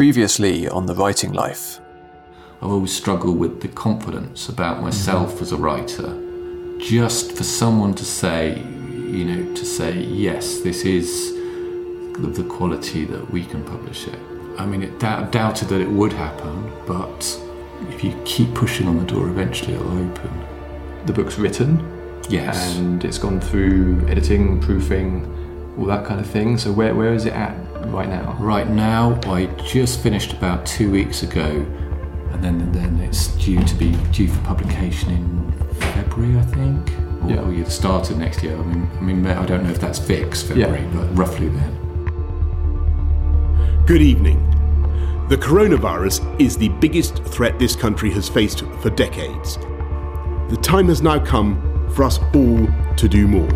Previously on The Writing Life. I've always struggled with the confidence about myself mm-hmm. as a writer. Just for someone to say, you know, to say, yes, this is of the quality that we can publish it. I mean, it d- doubted that it would happen, but if you keep pushing on the door, eventually it'll open. The book's written, yes, and it's gone through editing, proofing, all that kind of thing. So where where is it at right now? Right now, I just finished about two weeks ago, and then then it's due to be due for publication in February, I think. Or, yeah. or the start of next year. I mean, I mean, I don't know if that's fixed February, yeah. but roughly then. Good evening. The coronavirus is the biggest threat this country has faced for decades. The time has now come for us all to do more.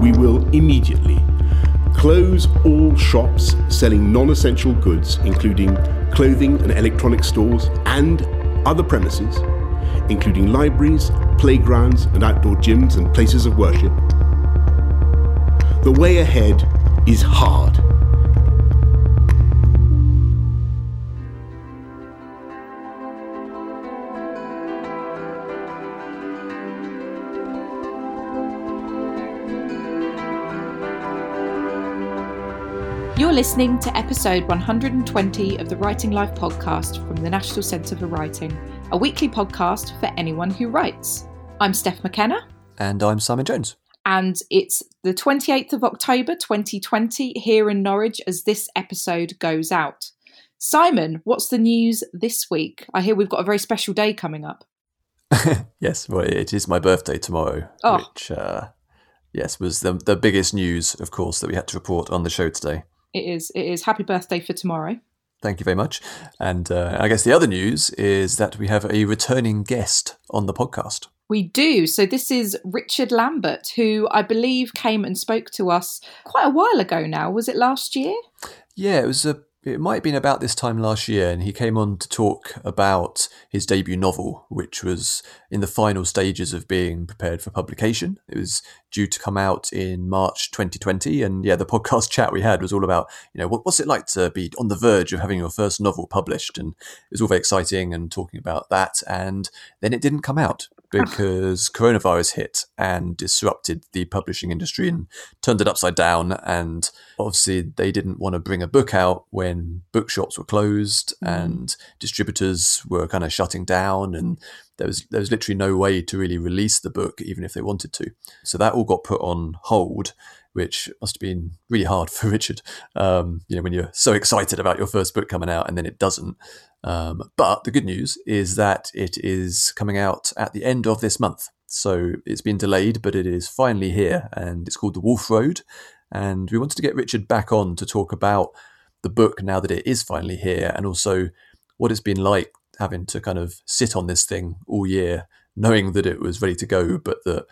We will immediately close all shops selling non essential goods, including clothing and electronic stores, and other premises, including libraries, playgrounds, and outdoor gyms and places of worship. The way ahead is hard. You're listening to episode 120 of the Writing Life podcast from the National Centre for Writing, a weekly podcast for anyone who writes. I'm Steph McKenna. And I'm Simon Jones. And it's the 28th of October 2020 here in Norwich as this episode goes out. Simon, what's the news this week? I hear we've got a very special day coming up. yes, well, it is my birthday tomorrow, oh. which, uh, yes, was the, the biggest news, of course, that we had to report on the show today it is it is happy birthday for tomorrow. Thank you very much. And uh, I guess the other news is that we have a returning guest on the podcast. We do. So this is Richard Lambert, who I believe came and spoke to us quite a while ago now. Was it last year? Yeah, it was a it might have been about this time last year, and he came on to talk about his debut novel, which was in the final stages of being prepared for publication. It was due to come out in March 2020, and yeah, the podcast chat we had was all about, you know, what, what's it like to be on the verge of having your first novel published, and it was all very exciting and talking about that. And then it didn't come out, because coronavirus hit and disrupted the publishing industry and turned it upside down. And obviously, they didn't want to bring a book out when bookshops were closed mm. and distributors were kind of shutting down, and there was there was literally no way to really release the book, even if they wanted to. So that all got put on hold which must have been really hard for Richard. Um, you know, when you're so excited about your first book coming out and then it doesn't. Um, but the good news is that it is coming out at the end of this month. So it's been delayed, but it is finally here, and it's called The Wolf Road. And we wanted to get Richard back on to talk about the book now that it is finally here, and also what it's been like having to kind of sit on this thing all year, knowing that it was ready to go, but that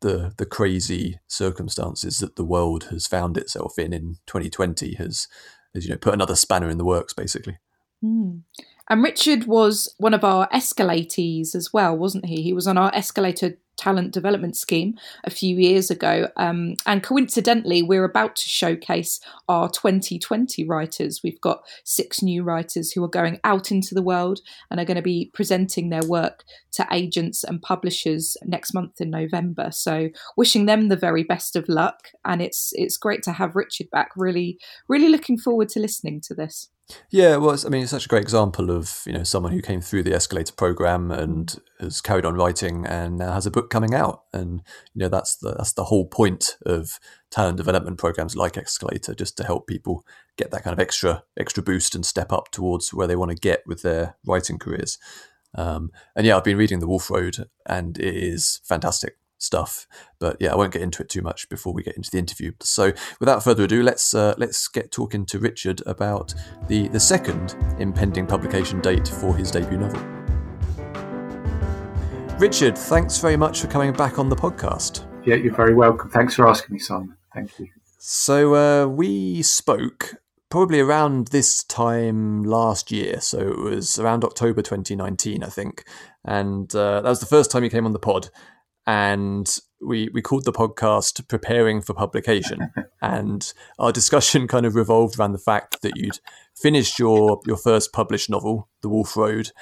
the the crazy circumstances that the world has found itself in in 2020 has has you know put another spanner in the works, basically. Mm. And Richard was one of our escalatees as well, wasn't he? He was on our escalator talent development scheme a few years ago. Um, and coincidentally, we're about to showcase our 2020 writers. We've got six new writers who are going out into the world and are going to be presenting their work to agents and publishers next month in November. So wishing them the very best of luck. And it's it's great to have Richard back. Really, really looking forward to listening to this. Yeah, well, I mean, it's such a great example of you know someone who came through the escalator program and has carried on writing and now has a book coming out, and you know that's the that's the whole point of talent development programs like Escalator, just to help people get that kind of extra extra boost and step up towards where they want to get with their writing careers. Um, and yeah, I've been reading The Wolf Road, and it is fantastic stuff. But yeah, I won't get into it too much before we get into the interview. So without further ado, let's uh, let's get talking to Richard about the the second impending publication date for his debut novel. Richard, thanks very much for coming back on the podcast. Yeah, you're very welcome. Thanks for asking me, Simon. Thank you. So uh, we spoke probably around this time last year. So it was around October 2019, I think. And uh, that was the first time you came on the pod. And we we called the podcast "Preparing for Publication," and our discussion kind of revolved around the fact that you'd finished your your first published novel, The Wolf Road,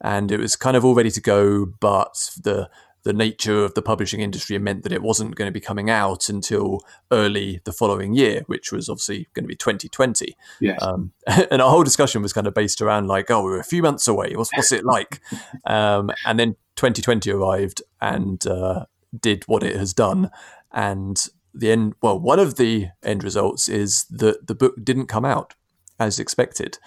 and it was kind of all ready to go, but the the nature of the publishing industry meant that it wasn't going to be coming out until early the following year, which was obviously going to be 2020. Yes. Um, and our whole discussion was kind of based around like, oh, we're a few months away. What's what's it like? um, and then 2020 arrived and uh, did what it has done, and the end. Well, one of the end results is that the book didn't come out as expected.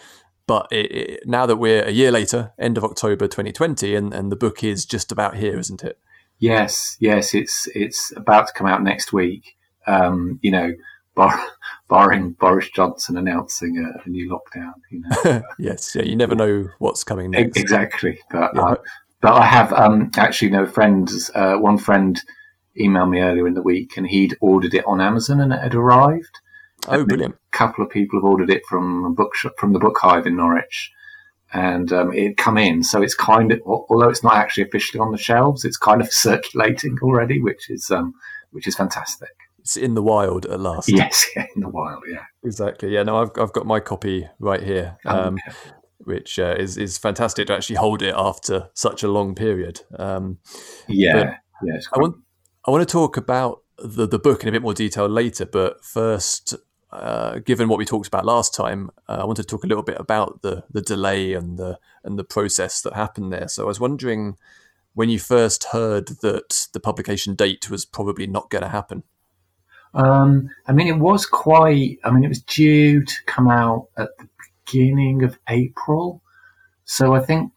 But it, it, now that we're a year later, end of October 2020, and, and the book is just about here, isn't it? Yes, yes, it's it's about to come out next week. Um, you know, bar, barring Boris Johnson announcing a, a new lockdown. You know, yes, yeah, you never know what's coming next. exactly. But Yeah. uh, but I have um, actually no friends. Uh, one friend emailed me earlier in the week, and he'd ordered it on Amazon, and it had arrived. Oh, brilliant! A couple of people have ordered it from a bookshop from the Book Hive in Norwich, and um, it come in. So it's kind of, although it's not actually officially on the shelves, it's kind of circulating already, which is um, which is fantastic. It's in the wild at last. Yes, yeah, in the wild, yeah. exactly. Yeah, no, I've I've got my copy right here, um, Okay. which uh, is is fantastic to actually hold it after such a long period. Um, yeah, yeah. I want I want to talk about the the book in a bit more detail later, but first, uh, given what we talked about last time, uh, I want to talk a little bit about the the delay and the and the process that happened there. So I was wondering when you first heard that the publication date was probably not going to happen. Um, I mean, it was quite. I mean, it was due to come out at the beginning of April, so I think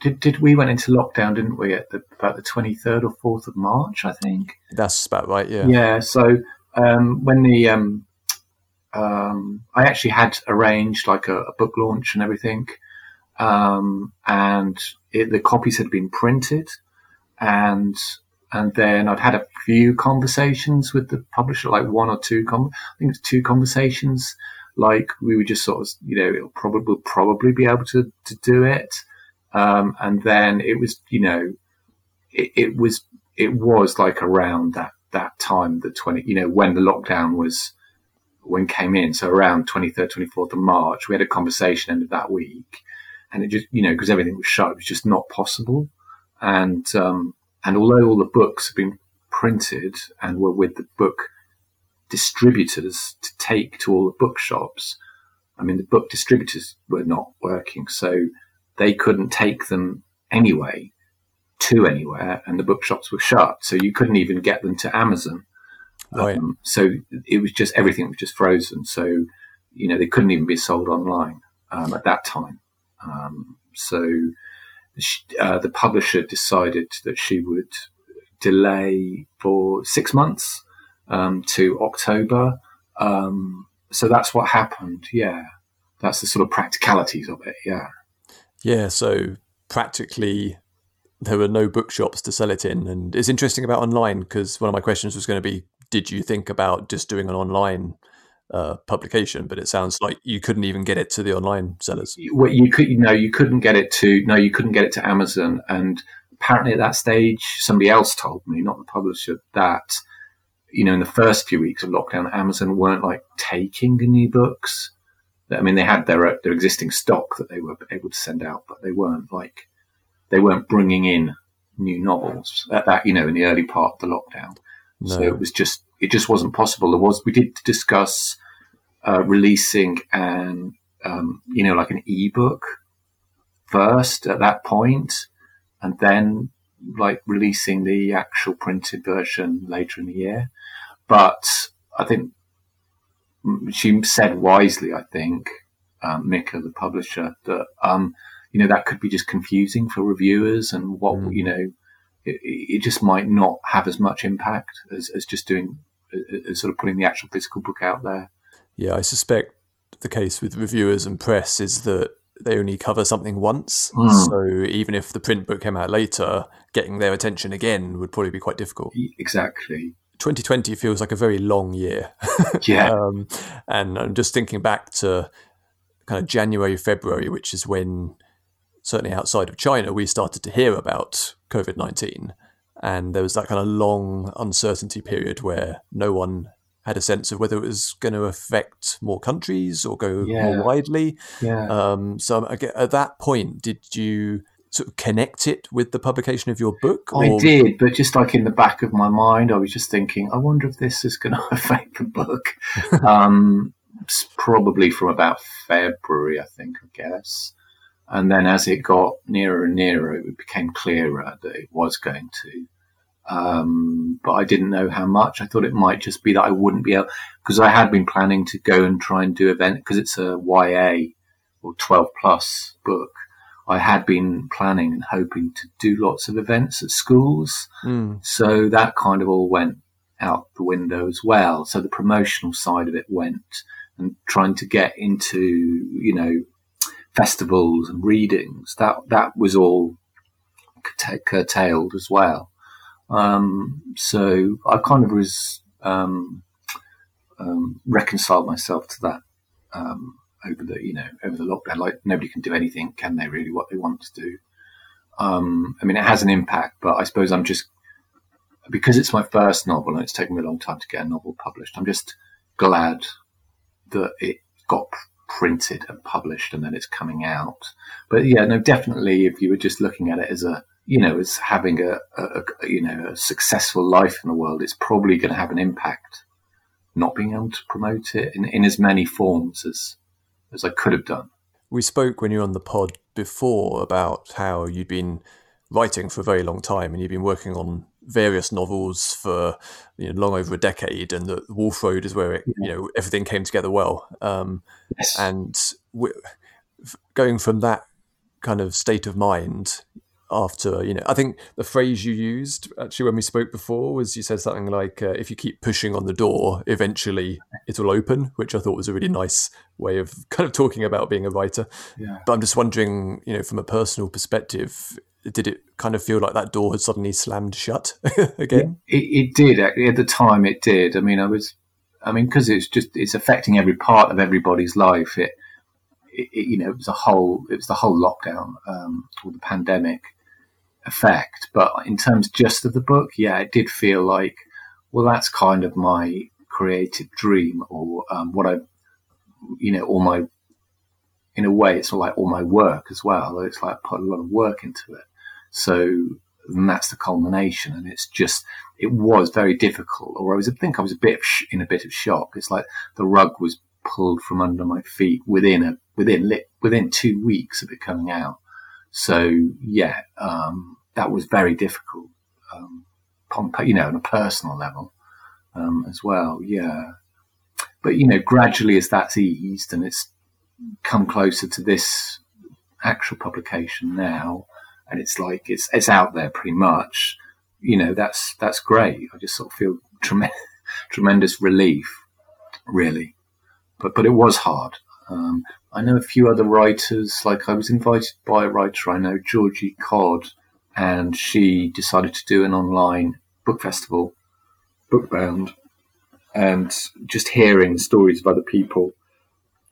did did we went into lockdown, didn't we? At the, about the twenty third or fourth of March, I think. That's about right. Yeah. Yeah. so um, when the um, um, I actually had arranged like a, a book launch and everything, um, and it, the copies had been printed, and and then I'd had a few conversations with the publisher, like one or two. Con- I think it's two conversations. Like we were just sort of, you know, it'll probably we'll probably be able to to do it, um, and then it was, you know, it, it was it was like around that that time, the twenty, you know, when the lockdown was when came in, so around twenty third, twenty fourth of March, we had a conversation end of that week, and it just, you know, because everything was shut, it was just not possible, and um, and although all the books have been printed and were with the book distributors to take to all the bookshops, I mean, the book distributors were not working, so they couldn't take them anyway to anywhere, and the bookshops were shut, so you couldn't even get them to Amazon. Right. Um, so it was just everything was just frozen. So you know they couldn't even be sold online um, at that time. Um, so sh uh, the publisher decided that she would delay for six months um, to October. Um, so that's what happened. Yeah, that's the sort of practicalities of it. Yeah. Yeah, so practically there were no bookshops to sell it in. And it's interesting about online because one of my questions was going to be Did you think about just doing an online uh, publication? But it sounds like you couldn't even get it to the online sellers. Well, you could, you know, you couldn't get it to no, you couldn't get it to Amazon, and apparently at that stage, somebody else told me, not the publisher, that you know, in the first few weeks of lockdown, Amazon weren't like taking the new books. I mean, they had their their existing stock that they were able to send out, but they weren't like they weren't bringing in new novels at that you know in the early part of the lockdown. No. So it was just it just wasn't possible. There was we did discuss uh, releasing an um, you know like an ebook first at that point, and then like releasing the actual printed version later in the year. But I think she said wisely. I think um, Mikka, the publisher, that um, you know that could be just confusing for reviewers and what Mm. you know. It, it just might not have as much impact as, as just doing as sort of putting the actual physical book out there. Yeah, I suspect the case with reviewers and press is that they only cover something once. Mm. So even if the print book came out later, getting their attention again would probably be quite difficult. Exactly. 2020 feels like a very long year. Yeah. um, and I'm just thinking back to kind of January, February, which is when, certainly outside of China, we started to hear about COVID 19. and there was that kind of long uncertainty period where no one had a sense of whether it was going to affect more countries or go Yeah. more widely. Yeah. Um, so at that point, did you sort of connect it with the publication of your book? I did, but just like in the back of my mind, I was just thinking, I wonder if this is going to affect the book. um, it's probably from about February, I think, I guess. And then as it got nearer and nearer, it became clearer that it was going to. Um, but I didn't know how much. I thought it might just be that I wouldn't be able, because I had been planning to go and try and do event, because it's a YA or 12 plus book. I had been planning and hoping to do lots of events at schools. Mm. So that kind of all went out the window as well. So the promotional side of it went and trying to get into, you know, festivals and readings. That, that was all curta- curtailed as well. Um, so I kind of was, um, um, reconciled myself to that, um, over the, you know, over the lockdown. Like nobody can do anything, can they really, what they want to do? Um, I mean, it has an impact, but I suppose I'm just because it's my first novel and it's taken me a long time to get a novel published. I'm just glad that it got printed and published and then it's coming out. But yeah, no, definitely, if you were just looking at it as a you know as having a, a, a you know a successful life in the world, it's probably going to have an impact. Not being able to promote it in, in as many forms as as I could have done. We spoke when you were on the pod before about how you'd been writing for a very long time and you've been working on various novels for you know, long over a decade, and the Wolf Road is where it, you know everything came together well. Um, Yes. and going from that kind of state of mind after you know i think the phrase you used actually when we spoke before was you said something like uh, if you keep pushing on the door eventually it'll open which i thought was a really nice way of kind of talking about being a writer Yeah. but i'm just wondering you know from a personal perspective did it kind of feel like that door had suddenly slammed shut again It, it did actually. at the time. It did. I mean, I was, I mean, because it's just it's affecting every part of everybody's life. It, it, it you know, it was a whole, it was the whole lockdown um, or the pandemic effect. But in terms just of the book, yeah, it did feel like, well, that's kind of my creative dream or um, what I, you know, all my, in a way, it's like all my work as well. It's like I put a lot of work into it. So and that's the culmination. And it's just, it was very difficult, or I was, I think I was a bit in a bit of shock. It's like the rug was pulled from under my feet within a, within within two weeks of it coming out. So yeah, um, that was very difficult, um, you know, on a personal level, um, as well. Yeah. But, you know, gradually as that's eased and it's come closer to this actual publication now, and it's like it's it's out there pretty much. You know, that's that's great. I just sort of feel tremendous tremendous relief, really. But but it was hard. Um, I know a few other writers. Like I was invited by a writer I know, Georgie Codd, and she decided to do an online book festival, Bookbound, and just hearing stories of other people,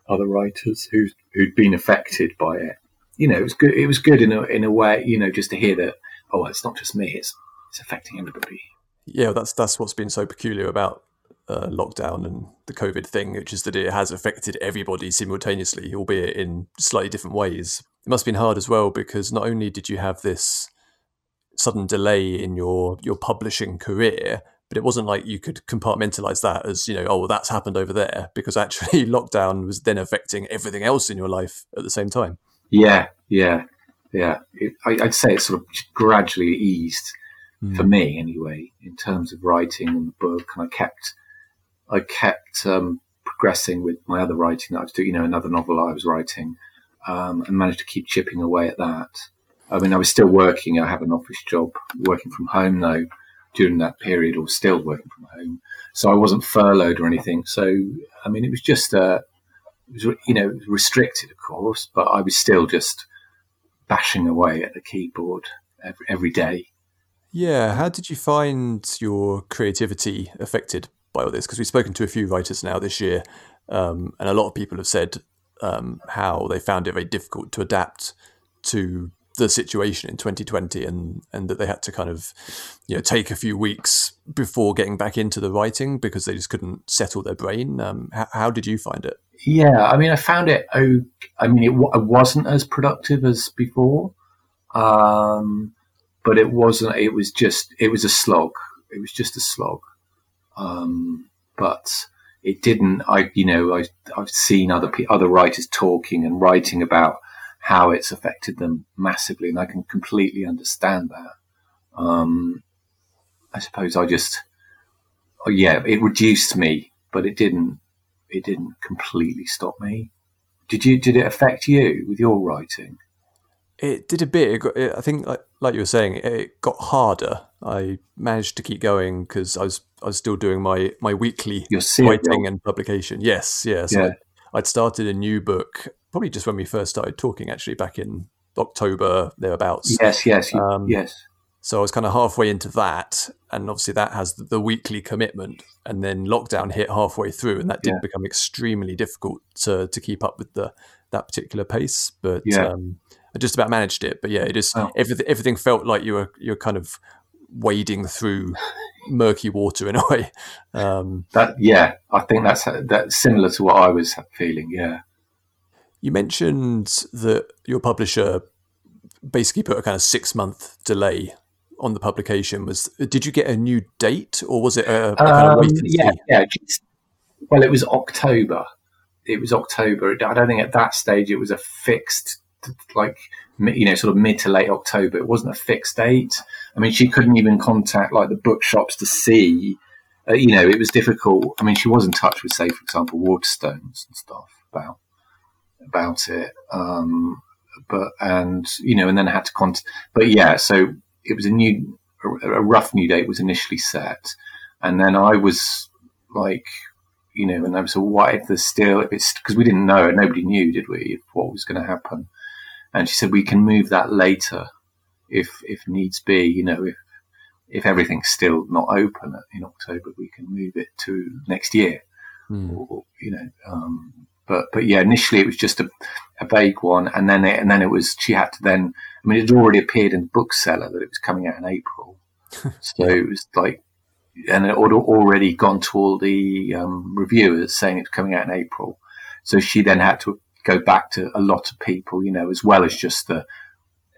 other writers who who'd been affected by it you know, it was good. It was good in a in a way, you know, just to hear that. Oh, it's not just me; it's it's affecting everybody. yeah that's that's what's been so peculiar about uh, lockdown and the covid thing which is that it has affected everybody simultaneously albeit in slightly different ways it must have been hard as well because not only did you have this sudden delay in your your publishing career but it wasn't like you could compartmentalize that as you know oh well that's happened over there because actually lockdown was then affecting everything else in your life at the same time Yeah, yeah, yeah. It, I, I'd say it sort of gradually eased for me, anyway, in terms of writing and the book. And I kept, I kept um, progressing with my other writing that I was doing. You know, another novel I was writing, um, and managed to keep chipping away at that. I mean, I was still working. I have an office job, working from home though, during that period, or still working from home. So I wasn't furloughed or anything. So I mean, it was just was, you know, restricted, of course, but I was still just bashing away at the keyboard every, every day. Yeah, how did you find your creativity affected by all this? Because we've spoken to a few writers now this year, um, and a lot of people have said um, how they found it very difficult to adapt to the situation in 2020 and and that they had to kind of you know take a few weeks before getting back into the writing because they just couldn't settle their brain um, how, how, did you find it yeah i mean i found it i mean it, it wasn't as productive as before um, but it wasn't it was just it was a slog it was just a slog um, but it didn't i you know I, i've seen other other writers talking and writing about how it's affected them massively, and I can completely understand that. Um, I suppose I just, yeah, it reduced me, but it didn't. It didn't completely stop me. Did you? Did it affect you with your writing? It did a bit. It got, it, I think, like, like you were saying, it got harder. I managed to keep going because I was I was still doing my my weekly writing and publication. Yes, yes. Yeah. I'd started a new book probably just when we first started talking, actually, back in October thereabouts. Yes, yes, um, yes. So I was kind of halfway into that, and obviously that has the weekly commitment, and then lockdown hit halfway through, and that did yeah. become extremely difficult to to keep up with the that particular pace. But yeah. um, I just about managed it. But yeah, it just oh. everything everything felt like you were you're kind of wading through murky water in a way. Um, that yeah, I think that's that's similar to what I was feeling. Yeah. You mentioned that your publisher basically put a kind of six month delay on the publication. Was did you get a new date or was it a, a kind of um, yeah, yeah. Well, it was October. It was October. I don't think at that stage it was a fixed like you know sort of mid to late October. It wasn't a fixed date. I mean, she couldn't even contact like the bookshops to see. Uh, you know, it was difficult. I mean, she was in touch with, say, for example, Waterstones and stuff about about it. Um, but and you know, and then I had to contact. But yeah, so it was a new, a rough new date was initially set, and then I was like, you know, and I was, so what if there's still if it's because we didn't know, nobody knew, did we, what was going to happen? And she said we can move that later if if needs be. You know, if if everything's still not open in October, we can move it to next year. Mm. Or, you know, um, but but yeah, initially it was just a, a vague one, and then it, and then it was she had to then. I mean, it had already appeared in the bookseller that it was coming out in April, so it was like, and it had already gone to all the um, reviewers saying it was coming out in April. So she then had to go back to a lot of people, you know, as well as just the,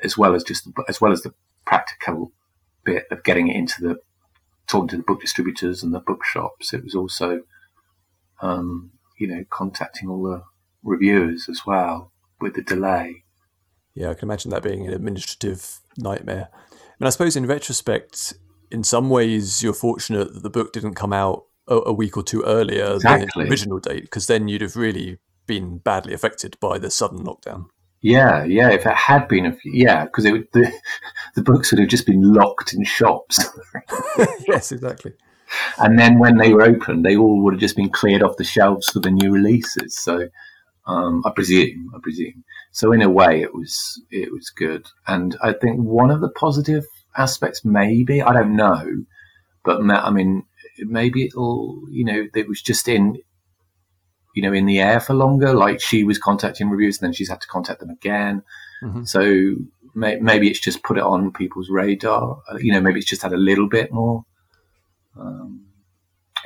as well as just the, as well as the practical bit of getting it into the talking to the book distributors and the bookshops. It was also um, you know, contacting all the reviewers as well with the delay. Yeah, I can imagine that being an administrative nightmare. I mean, I suppose in retrospect, in some ways, you're fortunate that the book didn't come out a, a week or two earlier exactly. than the original date, because then you'd have really been badly affected by the sudden lockdown. Yeah, yeah. If it had been a few, yeah, because the the books would have just been locked in shops. yes, exactly. And then when they were open, they all would have just been cleared off the shelves for the new releases. So um, I presume, I presume. So in a way, it was it was good. And I think one of the positive aspects, maybe I don't know, but I mean, maybe it'll you know it was just in you know in the air for longer. Like she was contacting reviews, and then she's had to contact them again. Mm-hmm. So may, maybe it's just put it on people's radar. You know, maybe it's just had a little bit more um,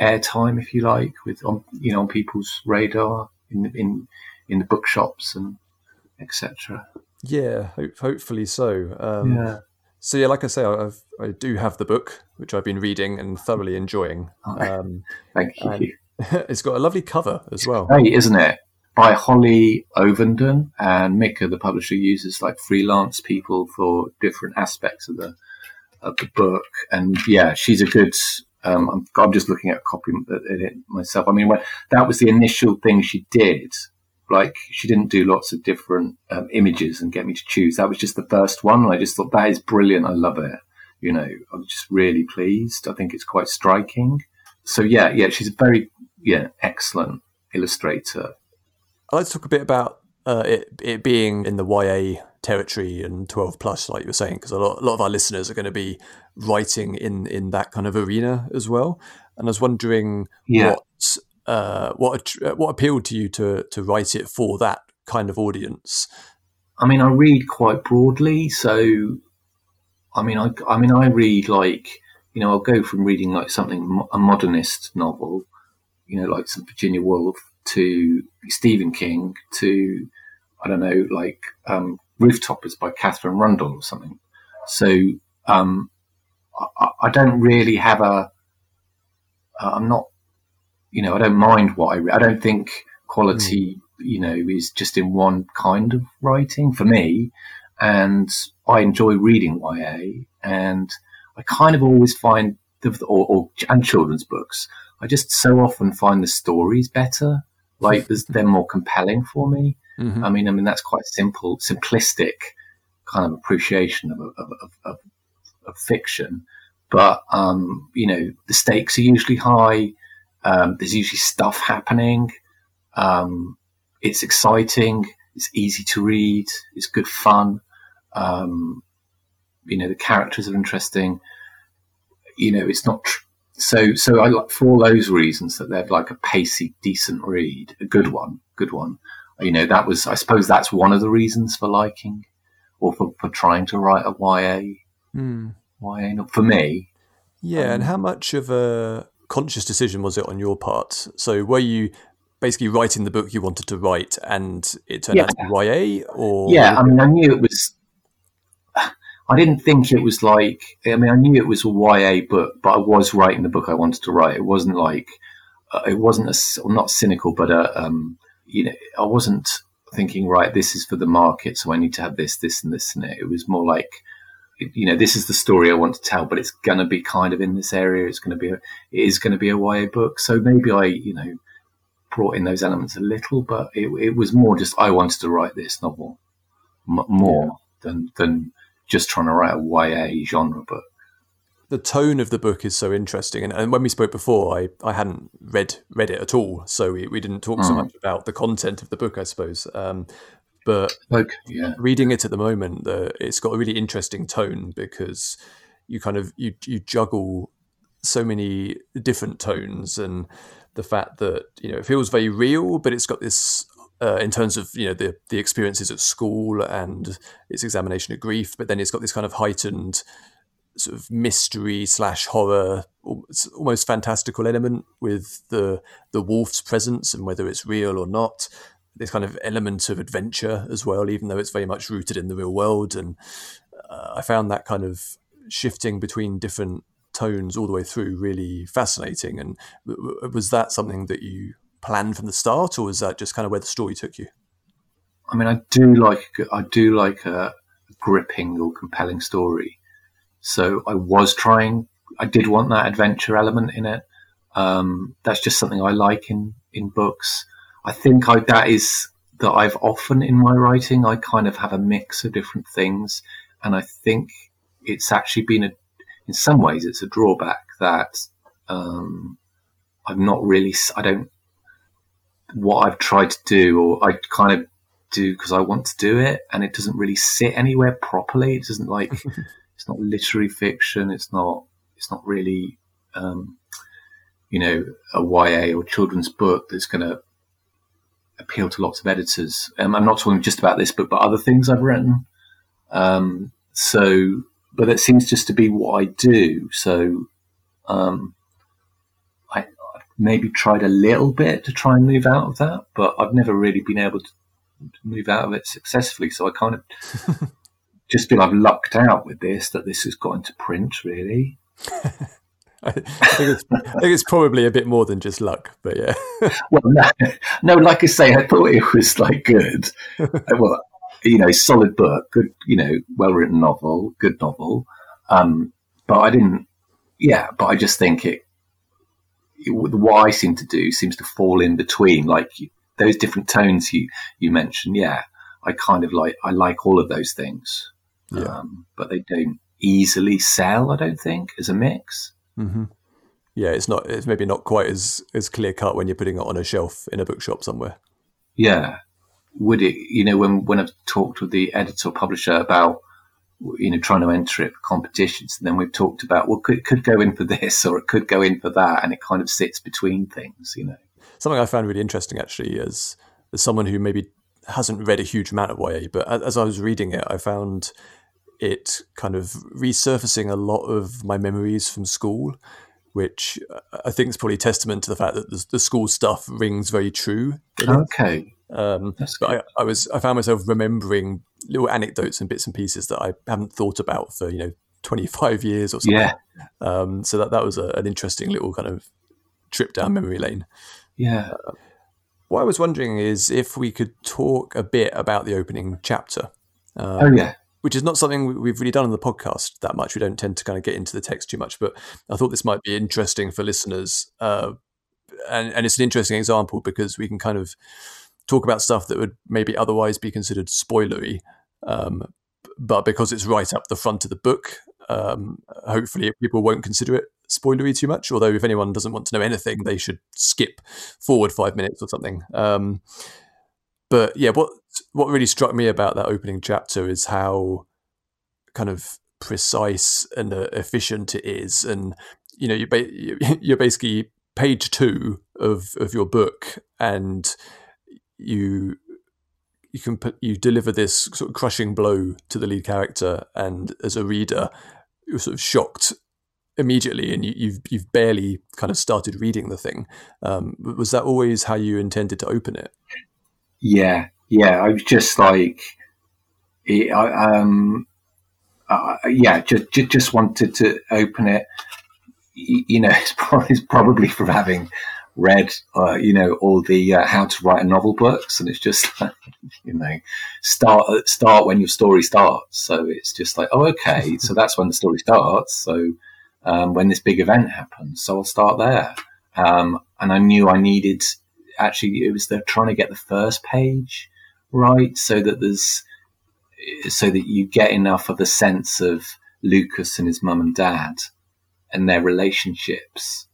airtime, if you like, with on you know on people's radar in in in the bookshops and etc. Yeah, hope, hopefully so. Um, yeah. So yeah, like I say, I've, I do have the book, which I've been reading and thoroughly enjoying. Um, Thank you. it's got a lovely cover as well. Great, isn't it? By Holly Ovenden and Mikka, the publisher, uses like freelance people for different aspects of the of the book. And yeah, she's a good um, I'm, I'm, just looking at a copy of it myself. I mean, when, that was the initial thing she did. Like she didn't do lots of different um, images and get me to choose. That was just the first one. And I just thought that is brilliant. I love it. You know, I'm just really pleased. I think it's quite striking. So yeah, yeah, she's a very yeah excellent illustrator. I'd like to talk a bit about uh, it, it being in the YA territory and 12 plus, like you were saying, because a lot, a lot of our listeners are going to be writing in, in that kind of arena as well. And I was wondering yeah. what uh, what what appealed to you to to write it for that kind of audience. I mean, I read quite broadly, so I mean, I, I mean, I read like you know, I'll go from reading like something a modernist novel, you know, like some Virginia Woolf to Stephen King to I don't know, like um, Rooftoppers by Katherine Rundell or something. So um, I, I, don't really have a. am uh, not, you know, I don't mind what I read. I don't think quality, mm. you know, is just in one kind of writing for me. And I enjoy reading YA, and I kind of always find the or, or and children's books. I just so often find the stories better. Like they're more compelling for me. Mm-hmm. I mean, I mean that's quite simple, simplistic kind of appreciation of of, of, of, of fiction. But um, you know, the stakes are usually high. Um, there's usually stuff happening. Um, it's exciting. It's easy to read. It's good fun. Um, you know, the characters are interesting. You know, it's not tr- so. So I like for all those reasons that they're like a pacey, decent read, a good one, good one. You know, that was I suppose that's one of the reasons for liking or for, for trying to write a YA. Mm. YA not for me. Yeah, um, and how much of a conscious decision was it on your part? So were you basically writing the book you wanted to write and it turned yeah. out to be YA or Yeah, I mean I knew it was I didn't think it was like I mean I knew it was a YA book, but I was writing the book I wanted to write. It wasn't like uh, it wasn't a not cynical, but a um, you know I wasn't thinking right this is for the market, so I need to have this, this, and this in it. It was more like you know, this is the story I want to tell, but it's going to be kind of in this area. It's going to be, a, it is going to be a YA book. So maybe I, you know, brought in those elements a little, but it, it was more just I wanted to write this novel m- more yeah. than than just trying to write a YA genre book. The tone of the book is so interesting, and, and when we spoke before, I, I hadn't read read it at all, so we, we didn't talk mm. so much about the content of the book, I suppose. Um, but okay, yeah. reading it at the moment, the, it's got a really interesting tone because you kind of you you juggle so many different tones and the fact that you know it feels very real, but it's got this uh, in terms of you know the the experiences at school and its examination of grief, but then it's got this kind of heightened sort of mystery slash horror, almost fantastical element with the the wolf's presence and whether it's real or not. This kind of element of adventure as well, even though it's very much rooted in the real world. And uh, I found that kind of shifting between different tones all the way through really fascinating. And was that something that you planned from the start, or was that just kind of where the story took you? I mean, I do like I do like a gripping or compelling story. So I was trying. I did want that adventure element in it. Um, that's just something I like in in books. I think I, that is that I've often in my writing. I kind of have a mix of different things, and I think it's actually been a, in some ways, it's a drawback that um, I'm not really. I don't. What I've tried to do, or I kind of do because I want to do it, and it doesn't really sit anywhere properly. It doesn't like. it's not literary fiction. It's not. It's not really. Um, you know, a YA or children's book that's going to appeal to lots of editors. Um, I'm not talking just about this book, but other things I've written. Um, so, but it seems just to be what I do. So, um, I, I maybe tried a little bit to try and move out of that, but I've never really been able to move out of it successfully. So I kind of just feel I've lucked out with this that this has got into print, really. I think, it's, I think it's probably a bit more than just luck, but yeah. well, no, no, like I say, I thought it was like good. well, you know, solid book, good, you know, well written novel, good novel. Um, but I didn't, yeah, but I just think it, it, what I seem to do seems to fall in between, like those different tones you you mentioned. Yeah, I kind of like I like all of those things, yeah. um, but they don't easily sell. I don't think as a mix. Mm-hmm. Yeah, it's not. It's maybe not quite as as clear cut when you're putting it on a shelf in a bookshop somewhere. Yeah, would it? You know, when when I've talked with the editor or publisher about you know trying to enter it for competitions, and then we've talked about well, could could go in for this or it could go in for that, and it kind of sits between things. You know, something I found really interesting actually is as someone who maybe hasn't read a huge amount of YA, but as I was reading it, I found it kind of resurfacing a lot of my memories from school, which I think is probably testament to the fact that the, the school stuff rings very true. Okay. Um, but I, I, was I found myself remembering little anecdotes and bits and pieces that I haven't thought about for you know 25 years or something. Yeah. Um, so that that was a, an interesting little kind of trip down memory lane. Yeah. Uh, what I was wondering is if we could talk a bit about the opening chapter. Um, oh yeah which is not something we've really done on the podcast that much. We don't tend to kind of get into the text too much, but I thought this might be interesting for listeners. Uh, and, and it's an interesting example because we can kind of talk about stuff that would maybe otherwise be considered spoilery. Um, but because it's right up the front of the book, um, hopefully people won't consider it spoilery too much. Although if anyone doesn't want to know anything, they should skip forward five minutes or something. Um, but yeah, what what really struck me about that opening chapter is how kind of precise and uh, efficient it is, and you know you ba- you're basically page two of of your book, and you you can put, you deliver this sort of crushing blow to the lead character, and as a reader, you're sort of shocked immediately, and you, have you've, you've barely kind of started reading the thing. Um, was that always how you intended to open it? Yeah, yeah. I was just like, I, um, uh, yeah, just, just, just wanted to open it. You know, it's probably, it's probably from having read, uh, you know, all the uh, how to write a novel books, and it's just like, you know, start start when your story starts. So it's just like, oh, okay, so that's when the story starts. So um, when this big event happens, so I'll start there. Um, and I knew I needed actually it was they're trying to get the first page right so that there's so that you get enough of the sense of Lucas and his mum and dad and their relationships,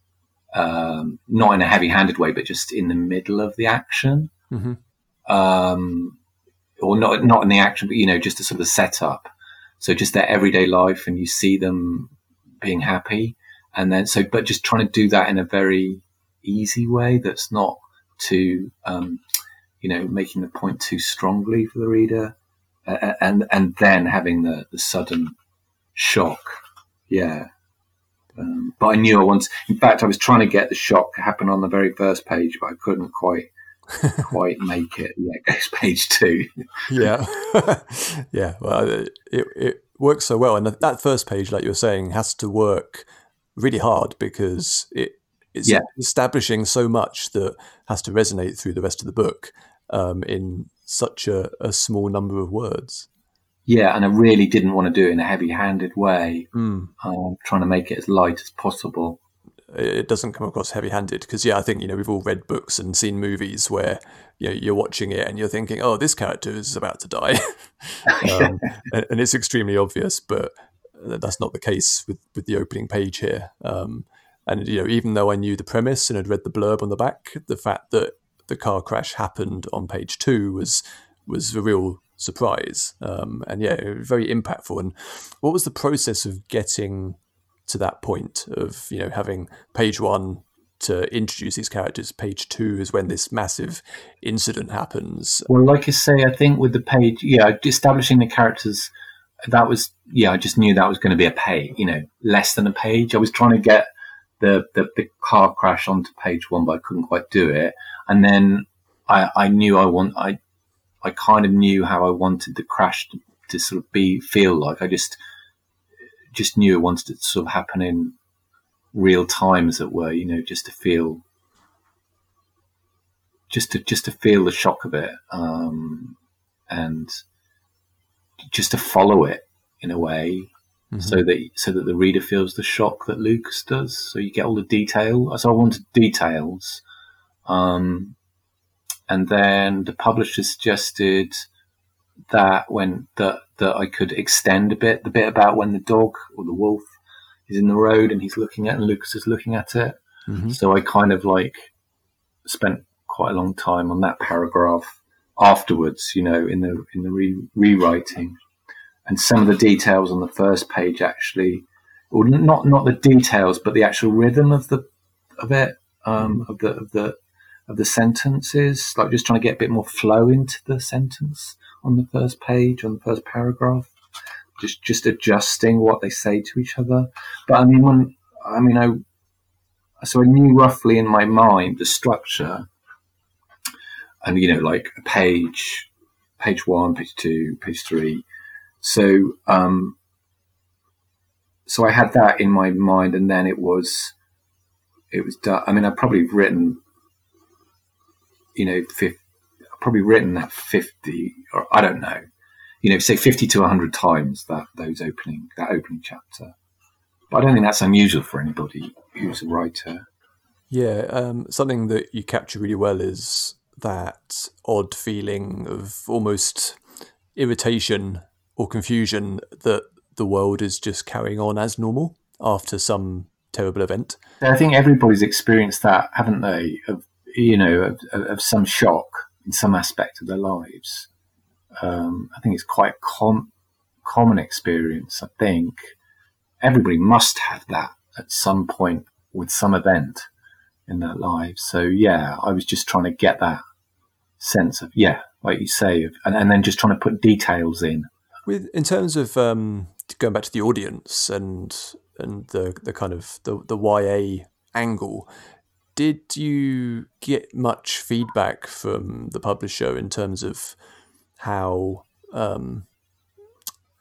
um, not in a heavy-handed way, but just in the middle of the action, mm-hmm. um, or not not in the action, but you know, just a sort of setup. So just their everyday life, and you see them being happy, and then so, but just trying to do that in a very easy way that's not too um, you know, making the point too strongly for the reader, uh, and and then having the, the sudden shock. Yeah. Um, but I knew I wanted. In fact, I was trying to get the shock to happen on the very first page, but I couldn't quite quite make it. Yeah, it goes page two. yeah, yeah. Well, it it works so well, and that first page, like you were saying, has to work really hard because it it's yeah. establishing so much that has to resonate through the rest of the book um, in such a, a, small number of words. Yeah, and I really didn't want to do it in a heavy-handed way. Mm. Um, trying to make it as light as possible. It doesn't come across heavy-handed because, yeah, I think you know we've all read books and seen movies where you know, you're watching it and you're thinking, "Oh, this character is about to die," um, and, and, it's extremely obvious. But that's not the case with with the opening page here. Um, and you know, even though I knew the premise and had read the blurb on the back, the fact that the car crash happened on page two was was a real surprise. Um, and yeah, very impactful. And what was the process of getting to that point of you know having page one to introduce these characters. Page two is when this massive incident happens. Well, like I say, I think with the page, yeah, establishing the characters, that was, yeah, I just knew that was going to be a page, you know, less than a page. I was trying to get the, the, the car crash onto page one, but I couldn't quite do it. And then I, I knew I want, I, I kind of knew how I wanted the crash to, to sort of be, feel like. I just, just knew I wanted it to sort of happen in real time, as it were, you know, just to feel, just to, just to feel the shock of it. Um, and just to follow it in a way mm-hmm. so that so that the reader feels the shock that Lucas does. So you get all the detail. So I wanted details, um, and then the publisher suggested that when that that I could extend a bit the bit about when the dog or the wolf is in the road and he's looking at and Lucas is looking at it. Mm-hmm. So I kind of like spent quite a long time on that paragraph afterwards, you know, in the in the re- rewriting and some of the details on the first page actually, or not not the details, but the actual rhythm of the of it, um, of the of the of the sentences, like just trying to get a bit more flow into the sentence on the first page, on the first paragraph, just just adjusting what they say to each other. But I mean, when I mean, I so I knew roughly in my mind the structure, and you know, like a page, page one, page two, page three. So, um, so I had that in my mind, and then it was, it was done. I mean, I've probably written, you know, 50, probably written that fifty, or I don't know, you know, say fifty to hundred times that those opening that opening chapter. But I don't think that's unusual for anybody who's a writer. Yeah, um, something that you capture really well is that odd feeling of almost irritation or confusion that the world is just carrying on as normal after some terrible event. I think everybody's experienced that, haven't they? Of you know, of, of some shock in some aspect of their lives. Um, I think it's quite com- common experience. I think everybody must have that at some point with some event in their lives. So yeah, I was just trying to get that sense of yeah, like you say, and, and then just trying to put details in. With in terms of um, going back to the audience and and the the kind of the the YA angle, did you get much feedback from the publisher in terms of how um,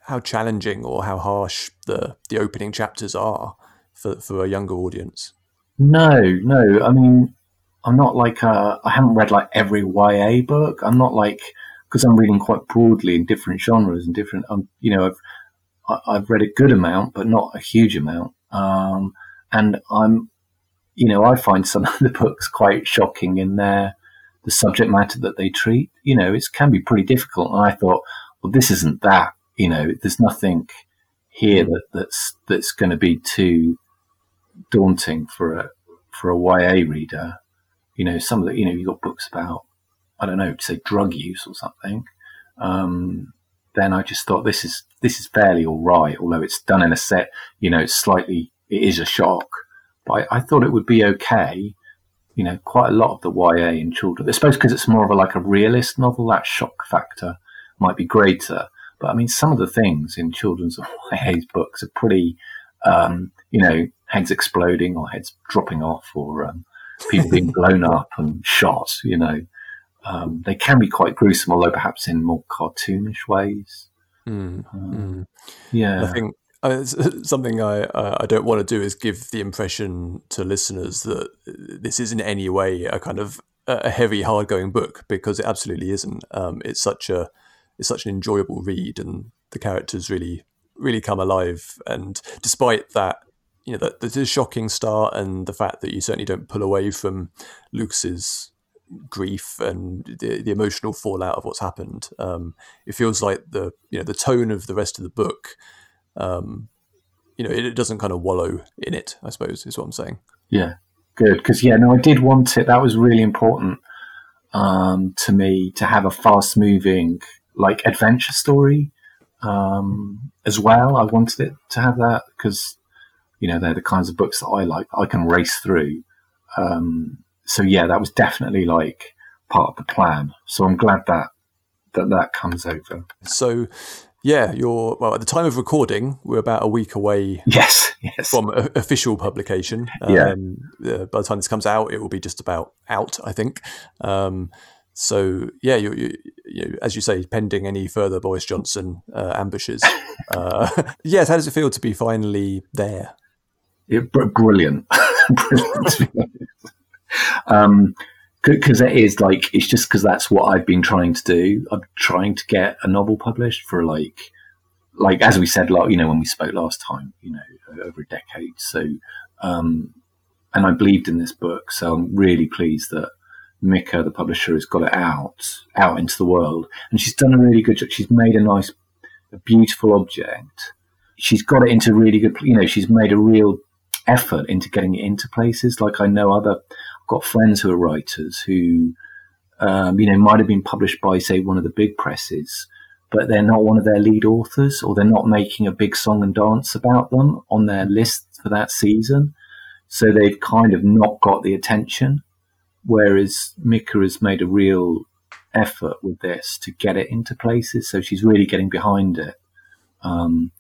how challenging or how harsh the the opening chapters are for for a younger audience? No, no. I mean, I'm not like uh, I haven't read like every YA book. I'm not like because I'm reading quite broadly in different genres and different. Um, you know, I've I've read a good amount, but not a huge amount. Um, and I'm, you know, I find some of the books quite shocking in their the subject matter that they treat. You know, it can be pretty difficult. And I thought, well, this isn't that. You know, there's nothing here that, that's that's going to be too daunting for a for a YA reader you know, some of the, you know, you've got books about, I don't know, say drug use or something. Um, then I just thought this is, this is fairly all right, although it's done in a set, you know, it's slightly, it is a shock, but I, I thought it would be okay. You know, quite a lot of the YA in children, I suppose because it's more of a, like a realist novel, that shock factor might be greater. But I mean, some of the things in children's YA books are pretty, um, you know, heads exploding or heads dropping off or, um, people being blown up and shot, you know. Um, they can be quite gruesome, although perhaps in more cartoonish ways. Mm, um, mm. Yeah, I think uh, something I uh, I don't want to do is give the impression to listeners that this is in any way a kind of a heavy, hard going book because it absolutely isn't. Um, it's such a it's such an enjoyable read, and the characters really really come alive. And despite that you know the, the shocking start and the fact that you certainly don't pull away from Lucas's grief and the, the emotional fallout of what's happened. Um, it feels like the you know the tone of the rest of the book, um, you know, it, it, doesn't kind of wallow in it. I suppose is what I'm saying. Yeah, good because yeah, no, I did want it. That was really important um, to me to have a fast moving like adventure story um, as well. I wanted it to have that because you know, they're the kinds of books that I like. I can race through. Um, so yeah, that was definitely like part of the plan. So I'm glad that that that comes over. So yeah, you're well at the time of recording. We're about a week away. Yes, yes. From a, official publication. Yeah. Um, uh, by the time this comes out, it will be just about out. I think. Um, so yeah, you, you, you, as you say, pending any further Boris Johnson uh, ambushes. uh, yes, how does it feel to be finally there? It, brilliant, brilliant. Um, because it is like it's just because that's what I've been trying to do. I'm trying to get a novel published for like, like as we said, like you know when we spoke last time, you know, over a decade. So, um, and I believed in this book, so I'm really pleased that Mikka, the publisher, has got it out out into the world, and she's done a really good job. She's made a nice, a beautiful object. She's got it into really good. You know, she's made a real effort into getting it into places. Like I know other, got friends who are writers who, um, you know, might have been published by, say, one of the big presses, but they're not one of their lead authors, or they're not making a big song and dance about them on their list for that season. So they've kind of not got the attention whereas Mikka has made a real effort with this to get it into places. So she's really getting behind it. Um,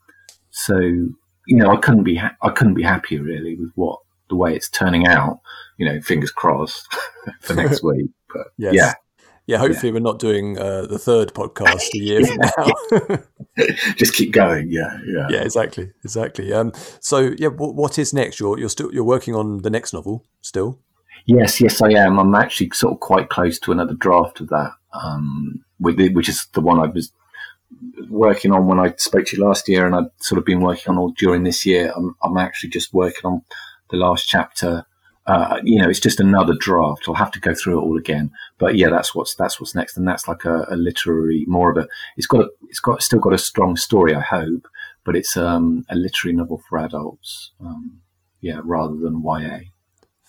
so you know, I couldn't be ha- I couldn't be happier really with what the way it's turning out. You know, fingers crossed for next week. But Yes. yeah, Yeah, hopefully we're not doing uh, the third podcast a year from now. just keep going. Yeah, yeah. yeah, exactly, exactly. Um, so yeah, what, what is next? You're you're still you're working on the next novel still. Yes, yes, I am. I'm actually sort of quite close to another draft of that, um, which is the one I was working on when I spoke to you last year, and I've sort of been working on all during this year. I'm, I'm actually just working on the last chapter. Uh, you know, it's just another draft. I'll have to go through it all again. But yeah, that's what's that's what's next, and that's like a, a literary, more of a. It's got a, it's got still got a strong story, I hope, but it's um, a literary novel for adults. Um, yeah, rather than YA.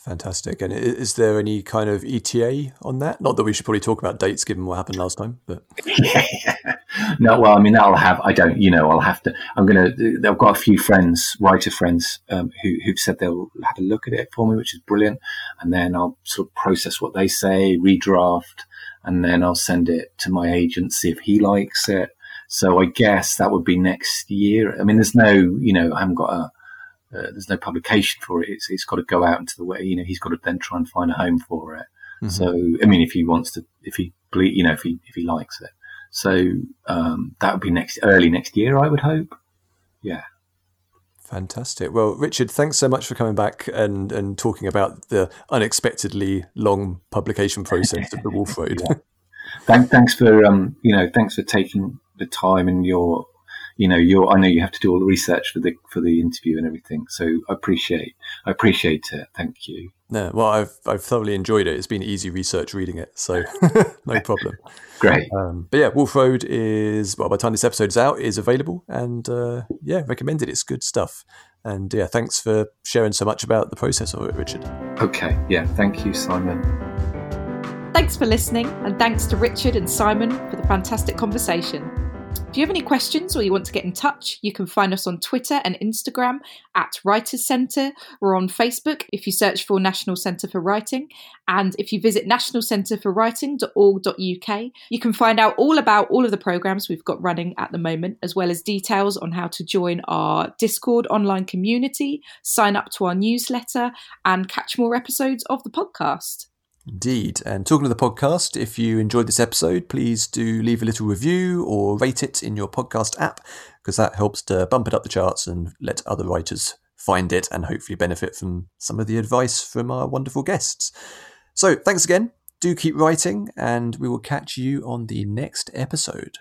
Fantastic. And is there any kind of ETA on that? Not that we should probably talk about dates given what happened last time, but yeah. No, well, I mean, I'll have. I don't. You know, I'll have to. I'm gonna. I've got a few friends, writer friends, um, who who've said they'll have a look at it for me, which is brilliant. And then I'll sort of process what they say, redraft, and then I'll send it to my agent, see if he likes it. So I guess that would be next year. I mean, there's no. You know, I haven't got a. Uh, there's no publication for it. It's, it's got to go out into the way. You know, he's got to then try and find a home for it. So, I mean, if he wants to, if he, ble- you know, if he if he likes it, so um, that would be next early next year, I would hope. Yeah, fantastic. Well, Richard, thanks so much for coming back and, and talking about the unexpectedly long publication process of the Wolf Road. Thank, thanks for um, you know, thanks for taking the time and your, you know, your. I know you have to do all the research for the for the interview and everything. So I appreciate I appreciate it. Thank you. no, well, I've I've thoroughly enjoyed it. It's been easy research reading it, so no problem. Great. Um, but yeah, Wolf Road is well by the time this episode is out is available, and uh, yeah, recommended. It's good stuff. And yeah, thanks for sharing so much about the process of it, Richard. Okay. Yeah. Thank you, Simon. Thanks for listening, and thanks to Richard and Simon for the fantastic conversation. If you have any questions or you want to get in touch, you can find us on Twitter and Instagram at Writers Centre. We're on Facebook if you search for National Centre for Writing. And if you visit nationalcentreforwriting.org.uk, you can find out all about all of the programmes we've got running at the moment, as well as details on how to join our Discord online community, sign up to our newsletter, and catch more episodes of the podcast. Indeed. And talking to the podcast, if you enjoyed this episode, please do leave a little review or rate it in your podcast app, because that helps to bump it up the charts and let other writers find it and hopefully benefit from some of the advice from our wonderful guests. So thanks again. Do keep writing, and we will catch you on the next episode.